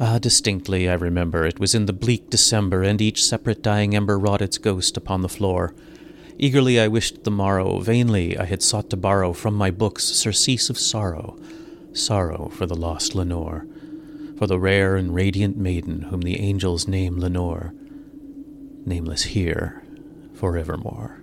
Ah, distinctly I remember. It was in the bleak December, and each separate dying ember wrought its ghost upon the floor. Eagerly I wished the morrow, vainly I had sought to borrow from my books surcease of sorrow, sorrow for the lost Lenore, for the rare and radiant maiden whom the angels name Lenore, nameless here forevermore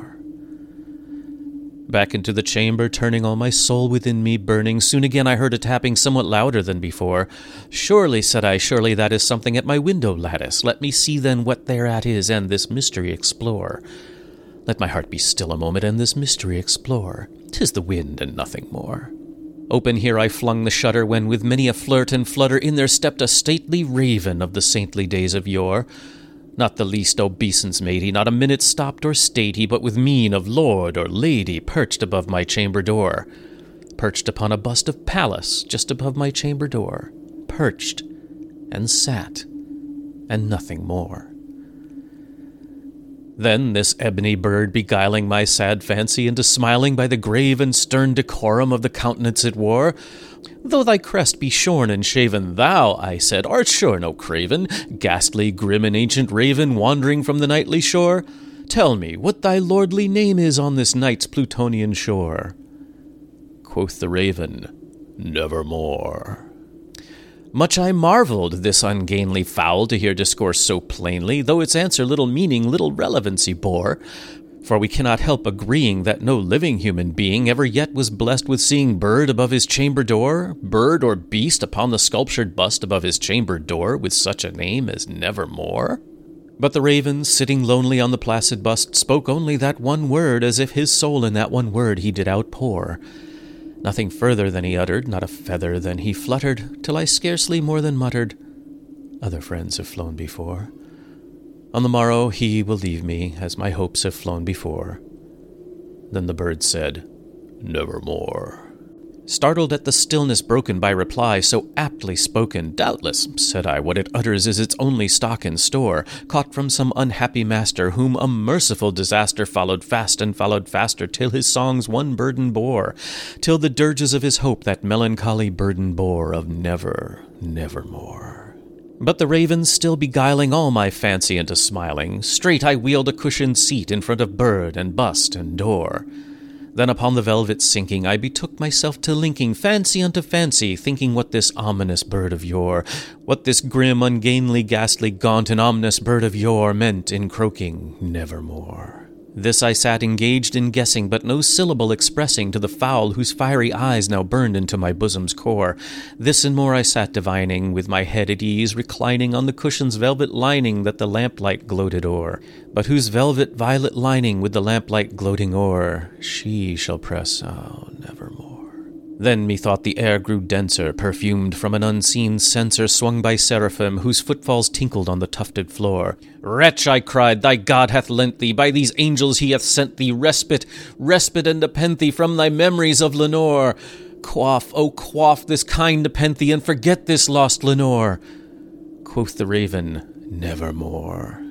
Back into the chamber, turning all my soul within me burning. Soon again I heard a tapping somewhat louder than before. Surely, said I, surely that is something at my window lattice. Let me see then what thereat is, and this mystery explore. Let my heart be still a moment, and this mystery explore. Tis the wind and nothing more. Open here I flung the shutter, when with many a flirt and flutter in there stepped a stately raven of the saintly days of yore. Not the least obeisance made he, not a minute stopped or stayed he, but with mien of lord or lady perched above my chamber door. Perched upon a bust of Pallas just above my chamber door. Perched and sat, and nothing more. Then this ebony bird, beguiling my sad fancy into smiling by the grave and stern decorum of the countenance it wore, Though thy crest be shorn and shaven, thou, I said, art sure no craven, ghastly, grim, and ancient raven, wandering from the nightly shore. Tell me what thy lordly name is on this night's Plutonian shore. Quoth the raven, Nevermore. Much I marvelled this ungainly fowl to hear discourse so plainly, though its answer little meaning, little relevancy bore. For we cannot help agreeing that no living human being ever yet was blessed with seeing bird above his chamber door, bird or beast upon the sculptured bust above his chamber door, with such a name as Nevermore. But the raven, sitting lonely on the placid bust, spoke only that one word, as if his soul in that one word he did outpour. Nothing further than he uttered, not a feather than he fluttered, till I scarcely more than muttered, Other friends have flown before. On the morrow he will leave me, as my hopes have flown before. Then the bird said, Nevermore. Startled at the stillness broken by reply so aptly spoken, doubtless, said I, what it utters is its only stock in store, caught from some unhappy master, whom a merciful disaster followed fast and followed faster, till his songs one burden bore, till the dirges of his hope that melancholy burden bore of never, nevermore. But the raven still beguiling all my fancy into smiling, straight I wheeled a cushioned seat in front of bird and bust and door. Then upon the velvet sinking, I betook myself to linking fancy unto fancy, thinking what this ominous bird of yore, what this grim, ungainly, ghastly, gaunt, and ominous bird of yore meant in croaking nevermore. This I sat engaged in guessing, but no syllable expressing to the fowl whose fiery eyes now burned into my bosom's core. This and more I sat divining, with my head at ease, reclining on the cushion's velvet lining that the lamplight gloated o'er, but whose velvet violet lining with the lamplight gloating o'er, she shall press, oh, nevermore. Then methought the air grew denser, perfumed from an unseen censer swung by seraphim, whose footfalls tinkled on the tufted floor. Wretch, I cried, thy God hath lent thee, by these angels he hath sent thee respite, respite and nepenthe from thy memories of Lenore. Quaff, oh, quaff this kind nepenthe, and forget this lost Lenore. Quoth the raven, Nevermore.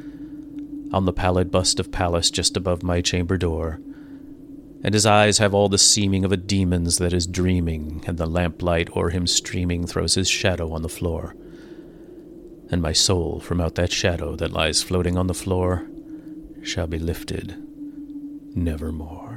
on the pallid bust of Pallas just above my chamber door, and his eyes have all the seeming of a demon's that is dreaming, and the lamplight o'er him streaming throws his shadow on the floor. And my soul from out that shadow that lies floating on the floor shall be lifted nevermore.